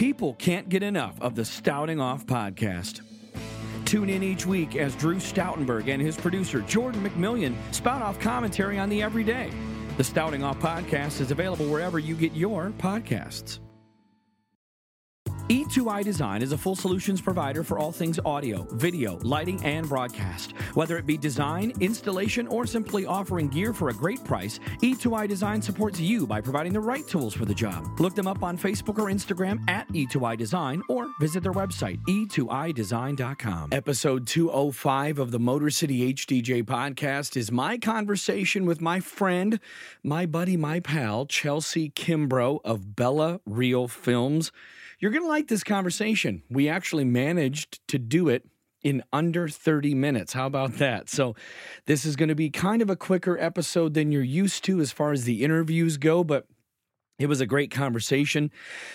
People can't get enough of the Stouting Off podcast. Tune in each week as Drew Stoutenberg and his producer, Jordan McMillian, spout off commentary on the everyday. The Stouting Off podcast is available wherever you get your podcasts. E2i Design is a full solutions provider for all things audio, video, lighting, and broadcast. Whether it be design, installation, or simply offering gear for a great price, E2i Design supports you by providing the right tools for the job. Look them up on Facebook or Instagram at E2i Design or visit their website, e2idesign.com. Episode 205 of the Motor City HDJ podcast is my conversation with my friend, my buddy, my pal, Chelsea Kimbrough of Bella Real Films. You're going to like this conversation. We actually managed to do it in under 30 minutes. How about that? So, this is going to be kind of a quicker episode than you're used to as far as the interviews go, but it was a great conversation.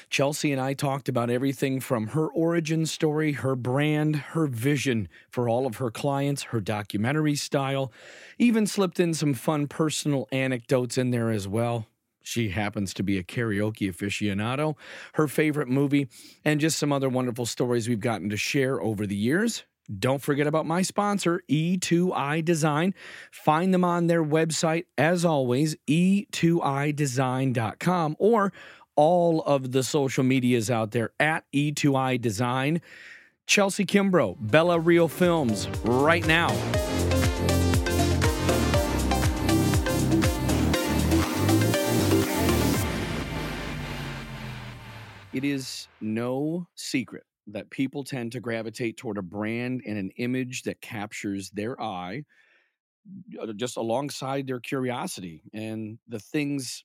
Chelsea and I talked about everything from her origin story, her brand, her vision for all of her clients, her documentary style, even slipped in some fun personal anecdotes in there as well. She happens to be a karaoke aficionado, her favorite movie, and just some other wonderful stories we've gotten to share over the years. Don't forget about my sponsor, E2i Design. Find them on their website, as always, e2idesign.com, or all of the social medias out there at E2i Design. Chelsea Kimbrough, Bella Real Films, right now. It is no secret that people tend to gravitate toward a brand and an image that captures their eye uh, just alongside their curiosity and the things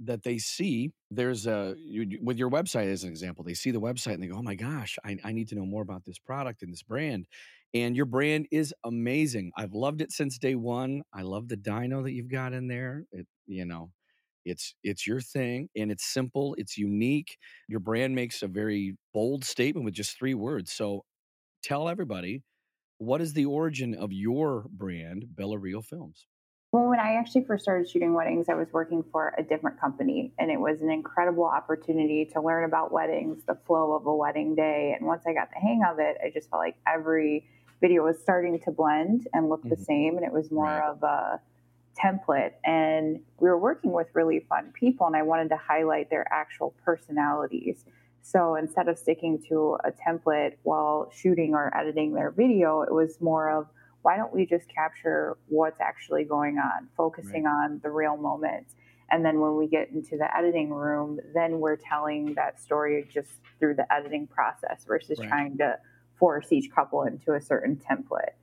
that they see there's a with your website as an example they see the website and they go oh my gosh I, I need to know more about this product and this brand and your brand is amazing. I've loved it since day one. I love the dino that you've got in there. It you know it's it's your thing and it's simple, it's unique. Your brand makes a very bold statement with just three words. So tell everybody what is the origin of your brand, Bella Real Films? Well, when I actually first started shooting weddings, I was working for a different company, and it was an incredible opportunity to learn about weddings, the flow of a wedding day. And once I got the hang of it, I just felt like every video was starting to blend and look mm-hmm. the same, and it was more right. of a template and we were working with really fun people and I wanted to highlight their actual personalities. So instead of sticking to a template while shooting or editing their video, it was more of why don't we just capture what's actually going on, focusing right. on the real moments. And then when we get into the editing room, then we're telling that story just through the editing process versus right. trying to force each couple into a certain template.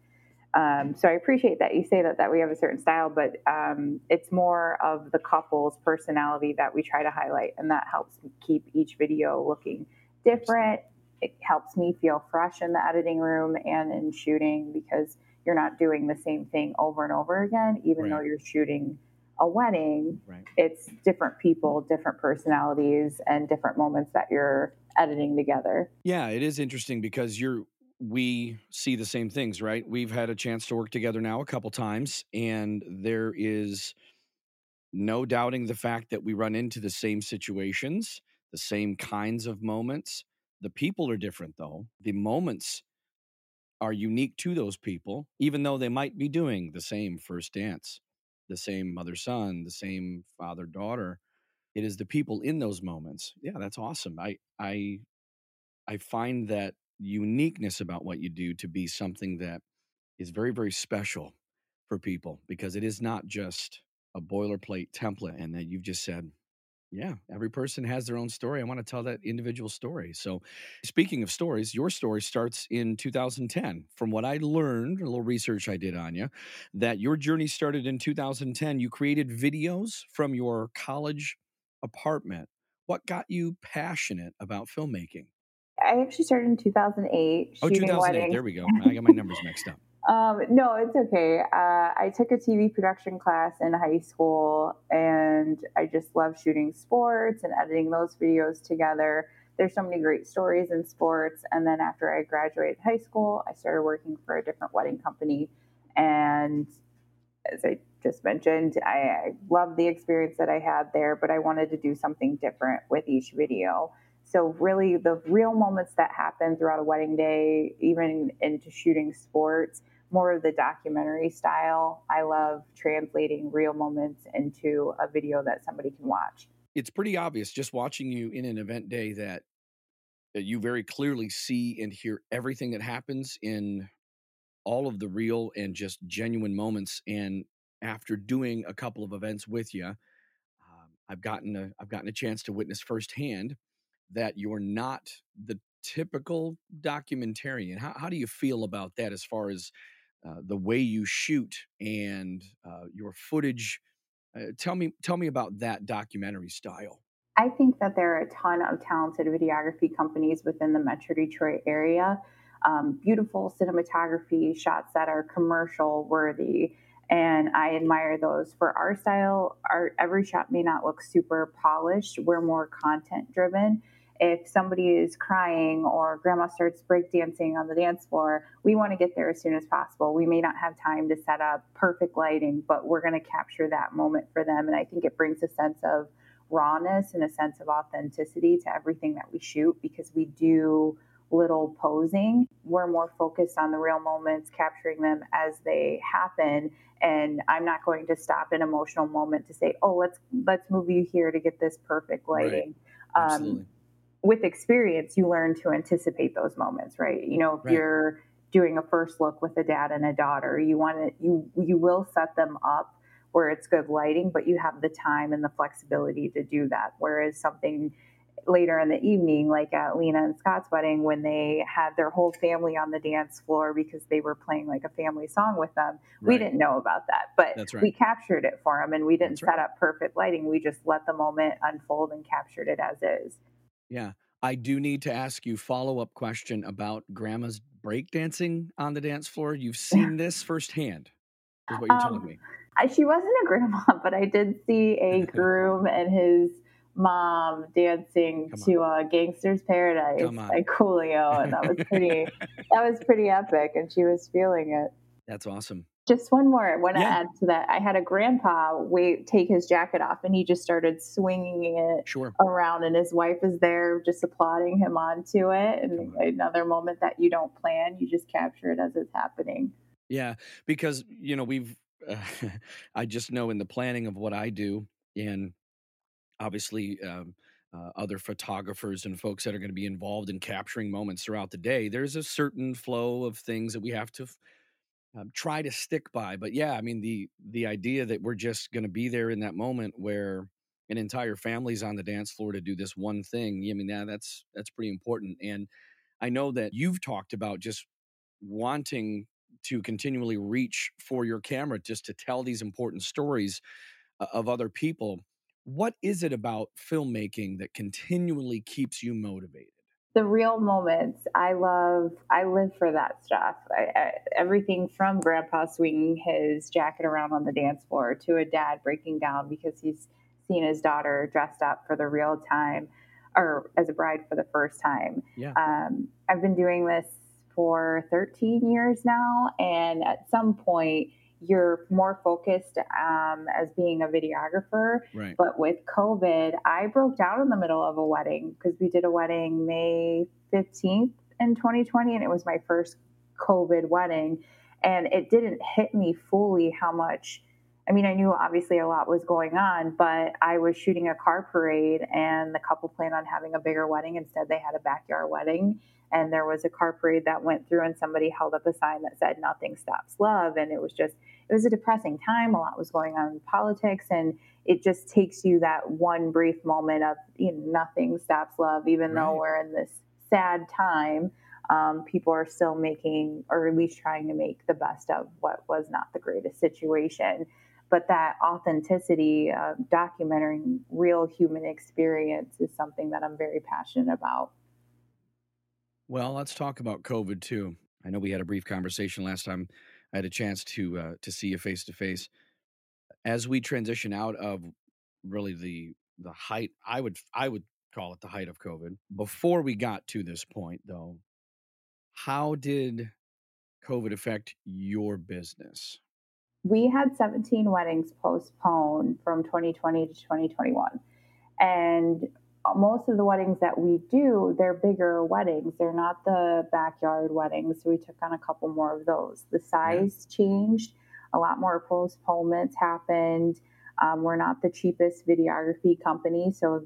Um, so I appreciate that you say that that we have a certain style, but um, it's more of the couple's personality that we try to highlight, and that helps keep each video looking different. It helps me feel fresh in the editing room and in shooting because you're not doing the same thing over and over again, even right. though you're shooting a wedding. Right. It's different people, different personalities, and different moments that you're editing together. Yeah, it is interesting because you're we see the same things, right? We've had a chance to work together now a couple times, and there is no doubting the fact that we run into the same situations, the same kinds of moments. The people are different, though. The moments are unique to those people, even though they might be doing the same first dance, the same mother son, the same father daughter. It is the people in those moments. Yeah, that's awesome. I I I find that uniqueness about what you do to be something that is very, very special for people because it is not just a boilerplate template and that you've just said, yeah, every person has their own story. I want to tell that individual story. So, speaking of stories, your story starts in 2010. From what I learned, a little research I did on you, that your journey started in 2010. You created videos from your college apartment. What got you passionate about filmmaking? I actually started in 2008. Oh, 2008. Weddings. There we go. I got my numbers mixed up. Um, no, it's okay. Uh, I took a TV production class in high school, and I just love shooting sports and editing those videos together. There's so many great stories in sports. And then after I graduated high school, I started working for a different wedding company. And as I just mentioned, I, I loved the experience that I had there, but I wanted to do something different with each video. So really the real moments that happen throughout a wedding day, even into shooting sports, more of the documentary style. I love translating real moments into a video that somebody can watch. It's pretty obvious just watching you in an event day that, you very clearly see and hear everything that happens in all of the real and just genuine moments. And after doing a couple of events with you, um, I've gotten a I've gotten a chance to witness firsthand that you're not the typical documentarian. How, how do you feel about that as far as uh, the way you shoot and uh, your footage? Uh, tell me tell me about that documentary style. I think that there are a ton of talented videography companies within the Metro Detroit area. Um, beautiful cinematography, shots that are commercial worthy, and I admire those. For our style, our every shot may not look super polished. We're more content driven, if somebody is crying or grandma starts breakdancing on the dance floor, we want to get there as soon as possible. We may not have time to set up perfect lighting, but we're going to capture that moment for them. And I think it brings a sense of rawness and a sense of authenticity to everything that we shoot because we do little posing. We're more focused on the real moments, capturing them as they happen. And I'm not going to stop an emotional moment to say, "Oh, let's let's move you here to get this perfect lighting." Right. Um, with experience, you learn to anticipate those moments, right? You know, if right. you're doing a first look with a dad and a daughter, you want to you you will set them up where it's good lighting, but you have the time and the flexibility to do that. Whereas something later in the evening, like at Lena and Scott's wedding, when they had their whole family on the dance floor because they were playing like a family song with them, right. we didn't know about that. But right. we captured it for them and we didn't That's set right. up perfect lighting. We just let the moment unfold and captured it as is. Yeah. I do need to ask you follow up question about grandma's breakdancing on the dance floor. You've seen this firsthand, is what you're um, telling me. I, she wasn't a grandma, but I did see a groom and his mom dancing to uh, "Gangster's Paradise" by Coolio, and that was pretty. that was pretty epic, and she was feeling it. That's awesome. Just one more. I want to yeah. add to that. I had a grandpa wait take his jacket off, and he just started swinging it sure. around, and his wife is there just applauding him onto it. And another moment that you don't plan, you just capture it as it's happening. Yeah, because you know we've. Uh, I just know in the planning of what I do, and obviously. Um, uh, other photographers and folks that are going to be involved in capturing moments throughout the day. There's a certain flow of things that we have to f- um, try to stick by. But yeah, I mean the the idea that we're just going to be there in that moment where an entire family's on the dance floor to do this one thing. I mean, yeah, that's that's pretty important. And I know that you've talked about just wanting to continually reach for your camera just to tell these important stories uh, of other people. What is it about filmmaking that continually keeps you motivated? The real moments i love i live for that stuff I, I, everything from grandpa swinging his jacket around on the dance floor to a dad breaking down because he's seen his daughter dressed up for the real time or as a bride for the first time yeah. Um, i've been doing this for 13 years now and at some point you're more focused um, as being a videographer. Right. But with COVID, I broke down in the middle of a wedding because we did a wedding May 15th in 2020, and it was my first COVID wedding. And it didn't hit me fully how much. I mean, I knew obviously a lot was going on, but I was shooting a car parade, and the couple planned on having a bigger wedding. Instead, they had a backyard wedding and there was a car parade that went through and somebody held up a sign that said nothing stops love. And it was just it was a depressing time. A lot was going on in politics and it just takes you that one brief moment of you know nothing stops love even right. though we're in this sad time um, people are still making or at least trying to make the best of what was not the greatest situation. But that authenticity uh, documenting real human experience is something that i'm very passionate about well, let's talk about COVID too. I know we had a brief conversation last time. I had a chance to uh, to see you face to face. As we transition out of really the the height, I would I would call it the height of COVID. Before we got to this point, though, how did COVID affect your business? We had 17 weddings postponed from 2020 to 2021. And most of the weddings that we do, they're bigger weddings. They're not the backyard weddings. So we took on a couple more of those. The size yeah. changed, a lot more postponements happened. Um, we're not the cheapest videography company, so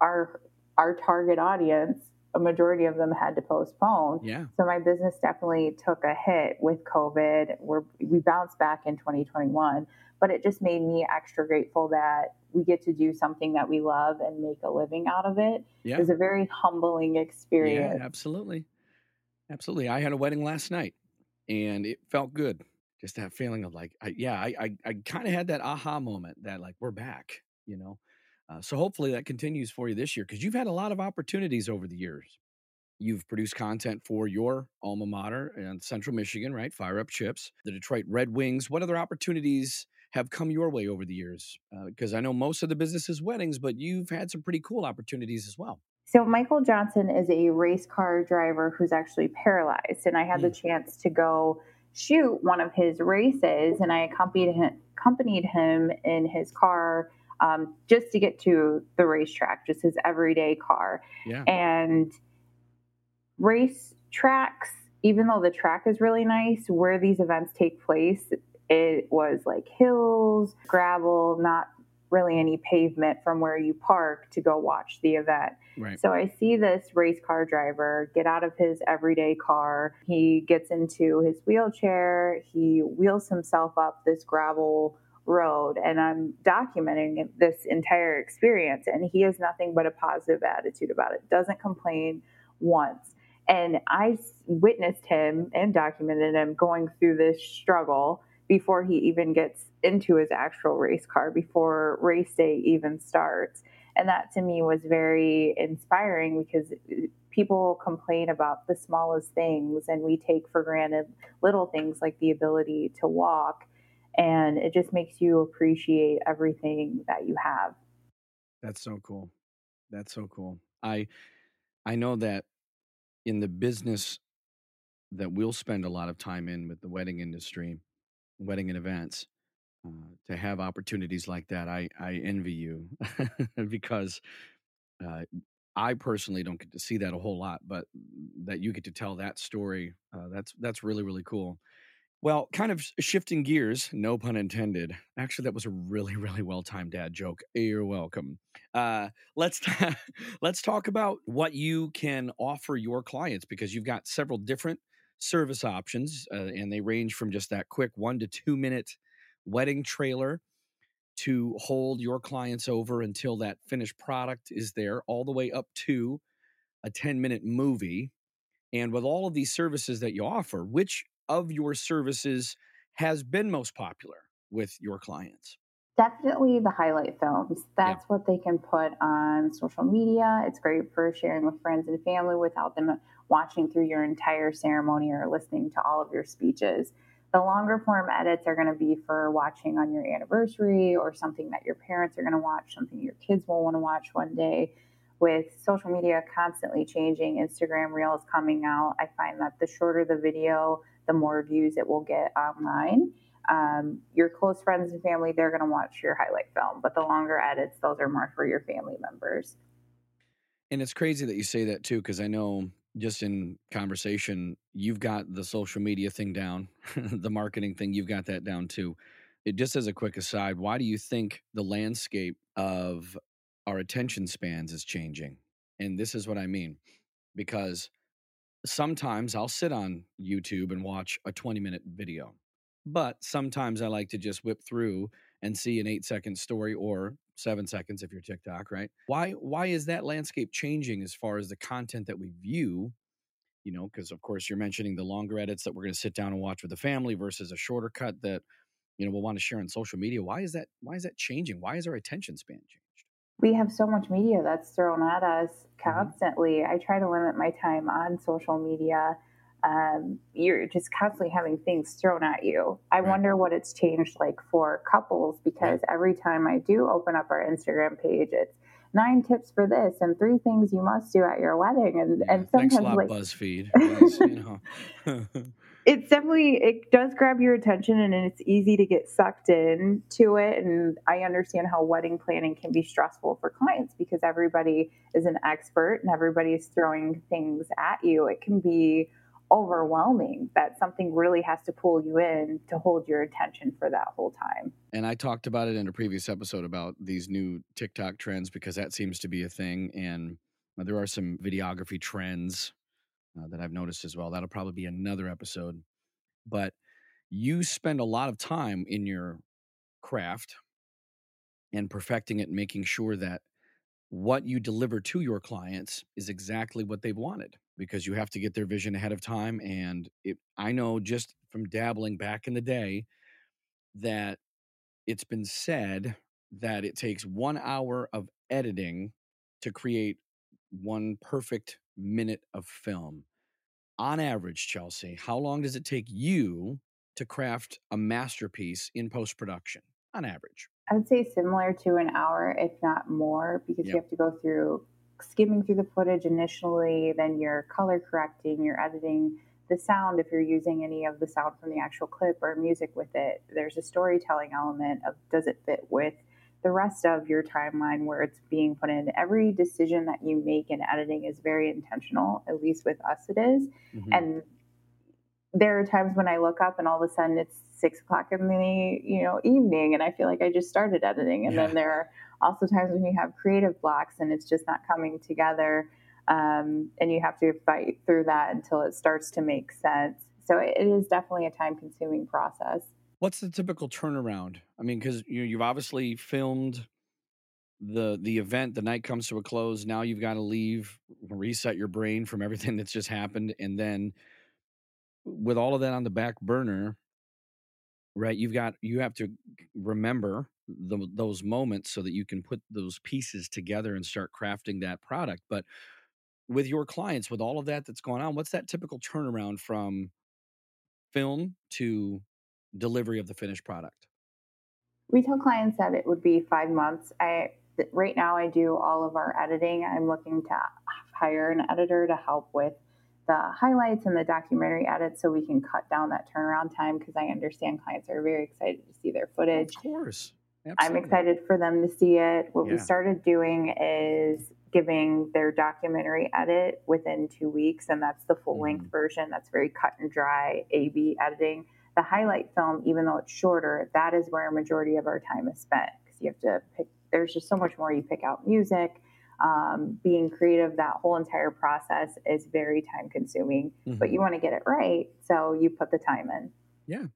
our our target audience, a majority of them had to postpone. Yeah. So my business definitely took a hit with COVID. We're, we bounced back in 2021, but it just made me extra grateful that we get to do something that we love and make a living out of it. Yeah. It was a very humbling experience. Yeah, absolutely. Absolutely. I had a wedding last night and it felt good. Just that feeling of like, I, yeah, I, I, I kind of had that aha moment that like, we're back, you know? Uh, so hopefully that continues for you this year because you've had a lot of opportunities over the years. You've produced content for your alma mater and Central Michigan, right? Fire Up Chips, the Detroit Red Wings. What other opportunities have come your way over the years? Because uh, I know most of the business is weddings, but you've had some pretty cool opportunities as well. So, Michael Johnson is a race car driver who's actually paralyzed, and I had mm. the chance to go shoot one of his races, and I accompanied him, accompanied him in his car um, just to get to the racetrack, just his everyday car. Yeah. And race tracks, even though the track is really nice, where these events take place, it was like hills, gravel, not really any pavement from where you park to go watch the event. Right. So I see this race car driver get out of his everyday car. He gets into his wheelchair. He wheels himself up this gravel road and I'm documenting this entire experience and he has nothing but a positive attitude about it. Doesn't complain once. And I witnessed him and documented him going through this struggle before he even gets into his actual race car, before race day even starts. And that to me was very inspiring because uh, people complain about the smallest things and we take for granted little things like the ability to walk. And it just makes you appreciate everything that you have. That's so cool. That's so cool. I I know that in the business that we'll spend a lot of time in with the wedding industry, wedding and events, uh, to have opportunities like that, I I envy you because uh, I personally don't get to see that a whole lot, but that you get to tell that story, uh, that's that's really really cool. Well, kind of shifting gears, no pun intended. Actually, that was a really really well timed dad joke. You're welcome. Uh, let's let's talk about what you can offer your clients because you've got several different service options, uh, and they range from just that quick one to two minute wedding trailer to hold your clients over until that finished product is there, all the way up to a 10 minute movie. And with all of these services that you offer, which of your services has been most popular with your clients? Definitely the highlight films. That's yeah. what they can put on social media. It's great for sharing with friends and family without them watching through your entire ceremony or listening to all of your speeches. The longer form edits are going to be for watching on your anniversary or something that your parents are going to watch, something your kids will want to watch one day. With social media constantly changing, Instagram Reels coming out, I find that the shorter the video, the more views it will get online. Um, your close friends and family, they're going to watch your highlight film, but the longer edits, those are more for your family members. And it's crazy that you say that too, because I know just in conversation, you've got the social media thing down, the marketing thing, you've got that down too. It just as a quick aside, why do you think the landscape of our attention spans is changing? And this is what I mean because sometimes I'll sit on YouTube and watch a 20 minute video, but sometimes I like to just whip through and see an eight second story or seven seconds if you're TikTok, right? Why why is that landscape changing as far as the content that we view? You know, because of course you're mentioning the longer edits that we're going to sit down and watch with the family versus a shorter cut that you know we'll want to share on social media. Why is that? Why is that changing? Why is our attention span changed? We have so much media that's thrown at us mm-hmm. constantly. Mm-hmm. I try to limit my time on social media um, you're just constantly having things thrown at you. I right. wonder what it's changed like for couples because every time I do open up our Instagram page, it's nine tips for this and three things you must do at your wedding. And yeah. and sometimes Thanks a lot, like BuzzFeed. Yes, you know. it's definitely it does grab your attention and it's easy to get sucked in to it and i understand how wedding planning can be stressful for clients because everybody is an expert and everybody is throwing things at you it can be overwhelming that something really has to pull you in to hold your attention for that whole time and i talked about it in a previous episode about these new tiktok trends because that seems to be a thing and there are some videography trends uh, that I've noticed as well. That'll probably be another episode. But you spend a lot of time in your craft and perfecting it and making sure that what you deliver to your clients is exactly what they've wanted because you have to get their vision ahead of time and it, i know just from dabbling back in the day that it's been said that it takes one hour of editing to create one perfect minute of film. On average, Chelsea, how long does it take you to craft a masterpiece in post production? On average, I would say similar to an hour, if not more, because yep. you have to go through skimming through the footage initially, then you're color correcting, you're editing the sound if you're using any of the sound from the actual clip or music with it. There's a storytelling element of does it fit with the rest of your timeline where it's being put in. Every decision that you make in editing is very intentional, at least with us it is. Mm-hmm. And there are times when I look up and all of a sudden it's six o'clock in the you know evening and I feel like I just started editing. And yeah. then there are also times when you have creative blocks and it's just not coming together. Um, and you have to fight through that until it starts to make sense. So it is definitely a time consuming process. What's the typical turnaround? I mean, because you you've obviously filmed the the event. The night comes to a close. Now you've got to leave, reset your brain from everything that's just happened, and then with all of that on the back burner, right? You've got you have to remember the, those moments so that you can put those pieces together and start crafting that product. But with your clients, with all of that that's going on, what's that typical turnaround from film to delivery of the finished product? We tell clients that it would be five months. I right now I do all of our editing. I'm looking to hire an editor to help with the highlights and the documentary edits so we can cut down that turnaround time because I understand clients are very excited to see their footage. Of course. Absolutely. I'm excited for them to see it. What yeah. we started doing is giving their documentary edit within two weeks, and that's the full length mm-hmm. version. That's very cut and dry A B editing the highlight film, even though it's shorter, that is where a majority of our time is spent because you have to pick. There's just so much more. You pick out music. Um, being creative, that whole entire process is very time consuming, mm-hmm. but you want to get it right, so you put the time in. Yeah,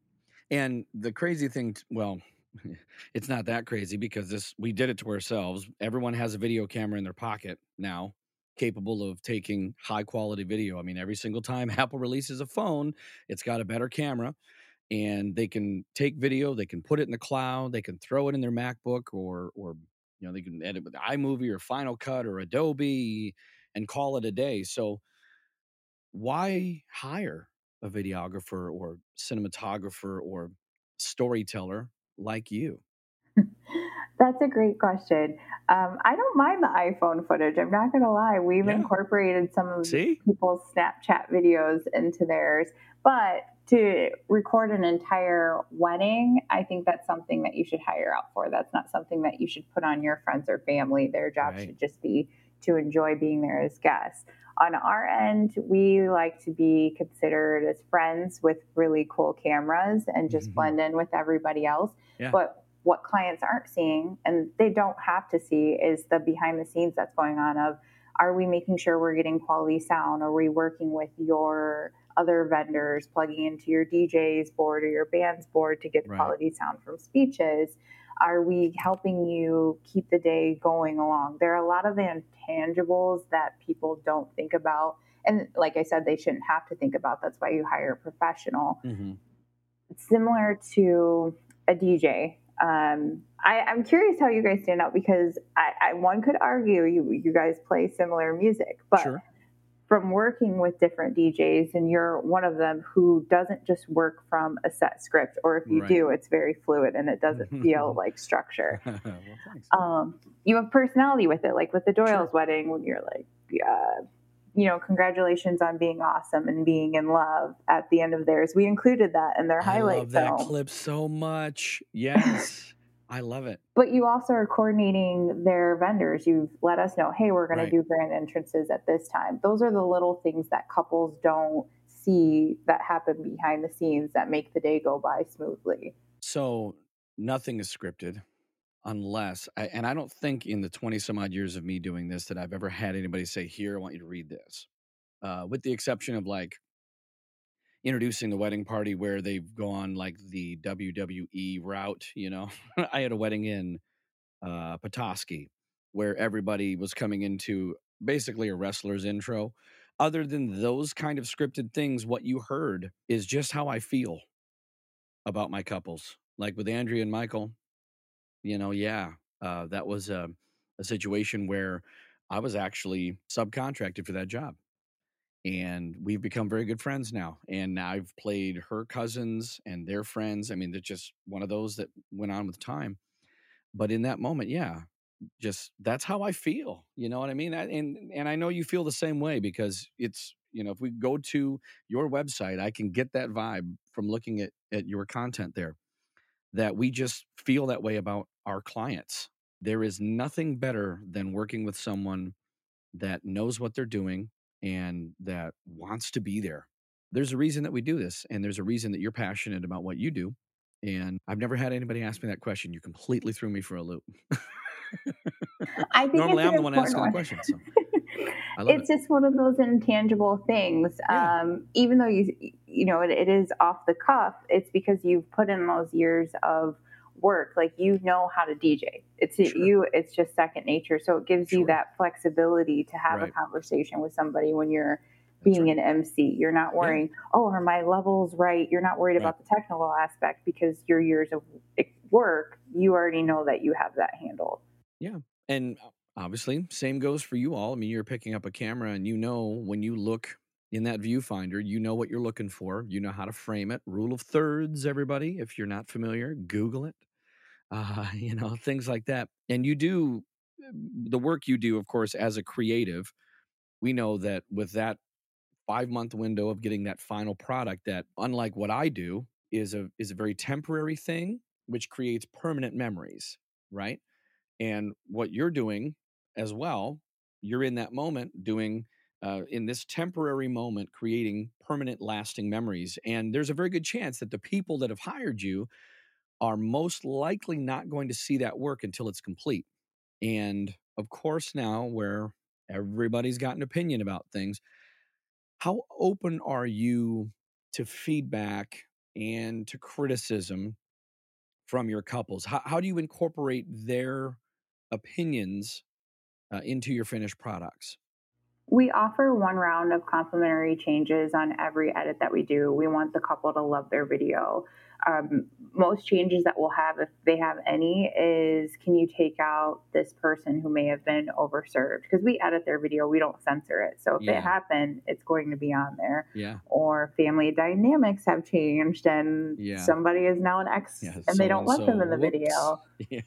and the crazy thing, well, it's not that crazy because this we did it to ourselves. Everyone has a video camera in their pocket now capable of taking high quality video. I mean, every single time Apple releases a phone, it's got a better camera and they can take video, they can put it in the cloud, they can throw it in their MacBook or or you know, they can edit with iMovie or Final Cut or Adobe and call it a day. So why hire a videographer or cinematographer or storyteller like you? That's a great question. Um, I don't mind the iPhone footage. I'm not going to lie. We've yeah. incorporated some of See? people's Snapchat videos into theirs. But to record an entire wedding, I think that's something that you should hire out for. That's not something that you should put on your friends or family. Their job right. should just be to enjoy being there as guests. On our end, we like to be considered as friends with really cool cameras and just mm-hmm. blend in with everybody else. Yeah. But what clients aren't seeing and they don't have to see is the behind the scenes that's going on of are we making sure we're getting quality sound? Are we working with your other vendors, plugging into your DJ's board or your band's board to get right. quality sound from speeches? Are we helping you keep the day going along? There are a lot of intangibles that people don't think about. And like I said, they shouldn't have to think about. That's why you hire a professional. Mm-hmm. Similar to a DJ, um, I, am curious how you guys stand out because I, I, one could argue you you guys play similar music, but sure. From working with different DJs, and you're one of them who doesn't just work from a set script, or if you right. do, it's very fluid and it doesn't feel like structure. well, um, you have personality with it, like with the Doyle's sure. wedding, when you're like, yeah you know, congratulations on being awesome and being in love at the end of theirs. We included that in their highlight I love that film. clip so much. Yes. I love it. But you also are coordinating their vendors. You've let us know, hey, we're going Right. to do grand entrances at this time. Those are the little things that couples don't see that happen behind the scenes that make the day go by smoothly. So nothing is scripted unless, I, and I don't think in the 20 some odd years of me doing this that I've ever had anybody say, Here, I want you to read this. Uh, with the exception of like introducing the wedding party where they've gone like the WWE route, you know. I had a wedding in uh, Petoskey where everybody was coming into basically a wrestler's intro. Other than those kind of scripted things, what you heard is just how I feel about my couples. Like with Andrea and Michael, you know, yeah, uh, that was a, a situation where I was actually subcontracted for that job. And we've become very good friends now. And I've played her cousins and their friends. I mean, they're just one of those that went on with time. But in that moment, yeah, just that's how I feel. You know what I mean? I, and and I know you feel the same way because it's you know if we go to your website, I can get that vibe from looking at at your content there. That we just feel that way about our clients. There is nothing better than working with someone that knows what they're doing and that wants to be there. There's a reason that we do this, and there's a reason that you're passionate about what you do. And I've never had anybody ask me that question. You completely threw me for a loop. I think Normally, I'm the one asking the one. question. So it's it. just one of those intangible things. Yeah. Um, even though you you know it, it is off the cuff, it's because you've put in those years of work. Like you know how to DJ. It's Sure. you. It's just second nature. So it gives you that flexibility to have Right. a conversation with somebody when you're being right. an MC. You're not worrying, oh, are my levels right? You're not worried Right. about the technical aspect because your years of work, you already know that you have that handled. Yeah and uh, obviously, same goes for you all. I mean, you're picking up a camera and you know when you look in that viewfinder, you know what you're looking for. You know how to frame it. Rule of thirds, everybody. If you're not familiar, Google it. Uh, you know, things like that. And you do the work you do, of course, as a creative. We know that with that five month window of getting that final product, that unlike what I do, is a is a very temporary thing, which creates permanent memories, right? And what you're doing as well, you're in that moment doing uh, in this temporary moment, creating permanent, lasting memories. And there's a very good chance that the people that have hired you are most likely not going to see that work until it's complete. And of course, now where everybody's got an opinion about things, how open are you to feedback and to criticism from your couples? How, how do you incorporate their opinions uh, into your finished products? We offer one round of complimentary changes on every edit that we do. We want the couple to love their video. Um, most changes that we'll have, if they have any, is can you take out this person who may have been overserved? Because we edit their video, we don't censor it. So if Yeah. it happened, it's going to be on there. Yeah. Or family dynamics have changed and Yeah. somebody is now an ex and they don't want them in the so-and-so. video Yeah.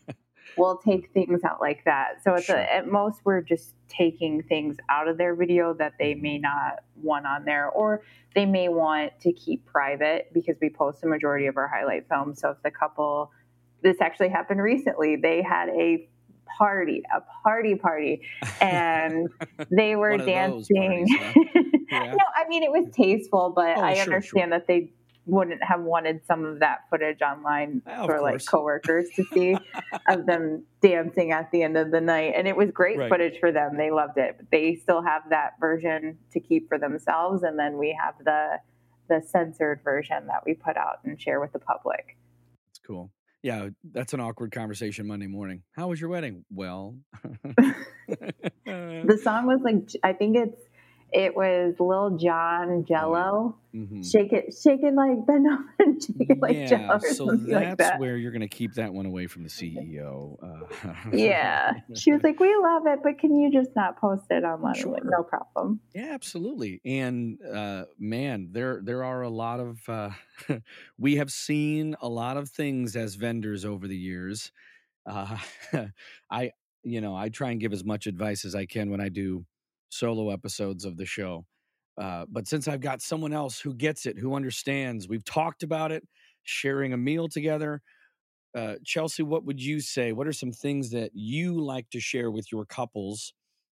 We'll take things out like that. So Sure. a, at most we're just taking things out of their video that they may not want on there, or they may want to keep private because we post a majority of our highlight films. So if the couple, this actually happened recently, they had a party, a party party, and they were One of those dancing. parties, Yeah. No, I mean it was tasteful, but Oh, I sure, understand that they wouldn't have wanted some of that footage online for like coworkers to see of them dancing at the end of the night. And it was great Right. footage for them. They loved it. But they still have that version to keep for themselves and then we have the the censored version that we put out and share with the public. It's cool. Yeah, that's an awkward conversation Monday morning. How was your wedding? Well, The song was like I think it's it was Lil Jon Jello. Mhm. Shake it, shake it like over and shake it like yeah, Jello or so something that's like that. where you're going to keep that one away from the CEO. Uh, Yeah. She was like, We love it, but can you just not post it online? I'm like, no problem. Yeah, absolutely. And uh, man, there there are a lot of uh, we have seen a lot of things as vendors over the years. Uh, I you know I try and give as much advice as I can when I do solo episodes of the show. Uh, but since I've got someone else who gets it, who understands, we've talked about it, sharing a meal together. Uh, Chelsea, what would you say? What are some things that you like to share with your couples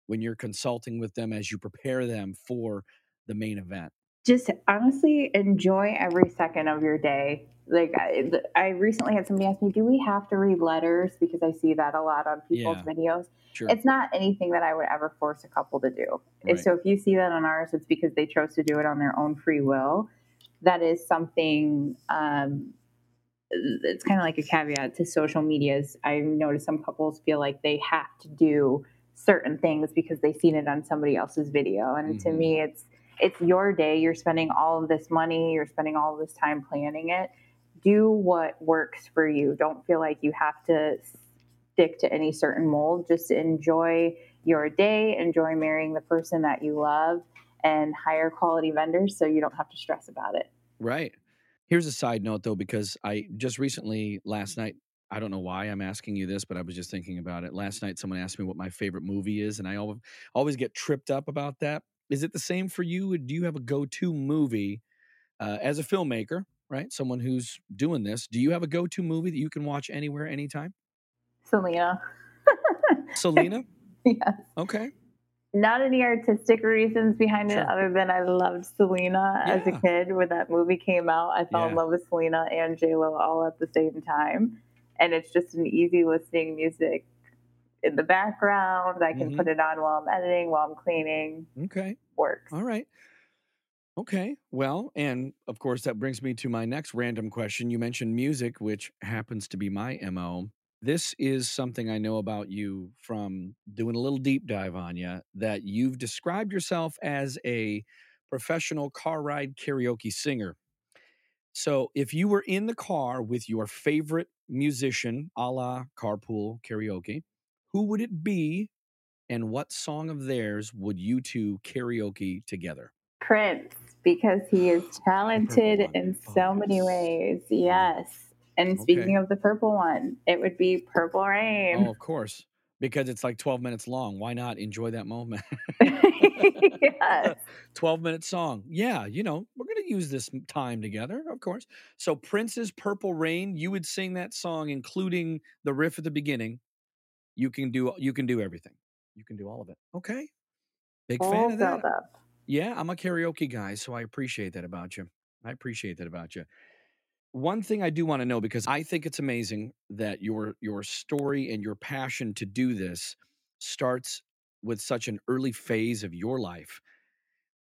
when you're consulting with them as you prepare them for the main event? Just honestly enjoy every second of your day. Like I, I recently had somebody ask me, "Do we have to read letters?" Because I see that a lot on people's Yeah. videos. Sure. It's not anything that I would ever force a couple to do. Right. So if you see that on ours, it's because they chose to do it on their own free will. That is something. Um, it's kind of like a caveat to social medias. I notice some couples feel like they have to do certain things because they've seen it on somebody else's video, and to Mhm. me, it's it's your day. You're spending all of this money. You're spending all this time planning it. Do what works for you. Don't feel like you have to stick to any certain mold. Just enjoy your day. Enjoy marrying the person that you love, and hire quality vendors so you don't have to stress about it. Right. Here's a side note though, because I just recently last night, I don't know why I'm asking you this, but I was just thinking about it. Last night, someone asked me what my favorite movie is, and I always get tripped up about that. Is it the same for you? Do you have a go to movie uh, as a filmmaker, right? Someone who's doing this. Do you have a go to movie that you can watch anywhere, anytime? Selena. Selena? yes. Okay. Not any artistic reasons behind it other than I loved Selena as a kid when that movie came out. I fell in love with Selena and J Lo all at the same time. And it's just an easy listening music in the background. I can Mhm. put it on while I'm editing, while I'm cleaning. Okay. Works. All right. Okay. Well, and of course, that brings me to my next random question. You mentioned music, which happens to be my MO. This is something I know about you from doing a little deep dive on you that you've described yourself as a professional car ride karaoke singer. So, if you were in the car with your favorite musician, a la carpool karaoke, who would it be and what song of theirs would you two karaoke together? Prince, because he is talented in Oh, so many ways. Yes. And speaking Okay. of the purple one, it would be Purple Rain. Oh, of course. Because it's like 12 minutes long. Why not enjoy that moment? yes. 12 minute song. Yeah, you know, we're going to use this time together, of course. So, Prince's Purple Rain, you would sing that song, including the riff at the beginning. You can do you can do everything. You can do all of it. Okay. Big fan of that. up. Yeah, I'm a karaoke guy, so I appreciate that about you. I appreciate that about you. One thing I do want to know because I think it's amazing that your your story and your passion to do this starts with such an early phase of your life.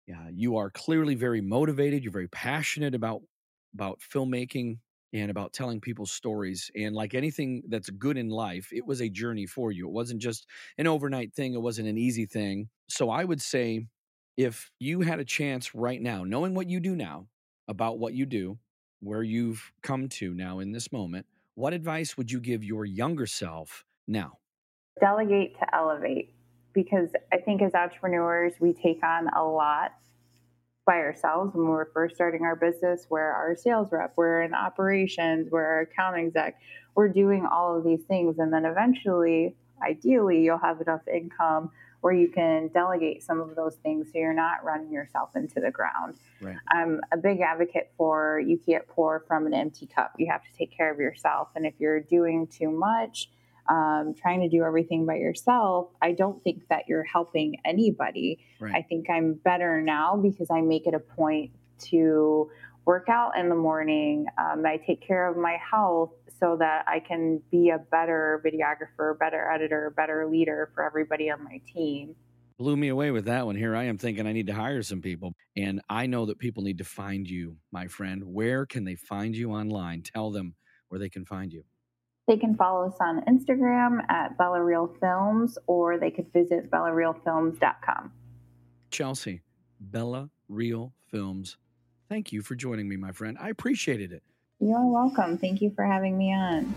Yeah, you are clearly very motivated, you're very passionate about about filmmaking and about telling people's stories and like anything that's good in life, it was a journey for you. It wasn't just an overnight thing, it wasn't an easy thing. So I would say if you had a chance right now, knowing what you do now about what you do, where you've come to now in this moment, what advice would you give your younger self now? Delegate to elevate because I think as entrepreneurs, we take on a lot by ourselves when we're first starting our business. We're our sales rep, we're in operations, we're our account exec, we're doing all of these things. And then eventually, ideally, you'll have enough income where you can delegate some of those things so you're not running yourself into the ground. Right. I'm a big advocate for you can't pour from an empty cup. You have to take care of yourself. And if you're doing too much, um, trying to do everything by yourself, I don't think that you're helping anybody. Right. I think I'm better now because I make it a point to work out in the morning. Um, I take care of my health so that I can be a better videographer, better editor, better leader for everybody on my team. Blew me away with that one. Here I am thinking I need to hire some people. And I know that people need to find you, my friend. Where can they find you online? Tell them where they can find you. They can follow us on Instagram at Bella Real Films or they could visit bellarealfilms.com. Chelsea, Bella Real Films. Thank you for joining me, my friend. I appreciated it. You're welcome. Thank you for having me on.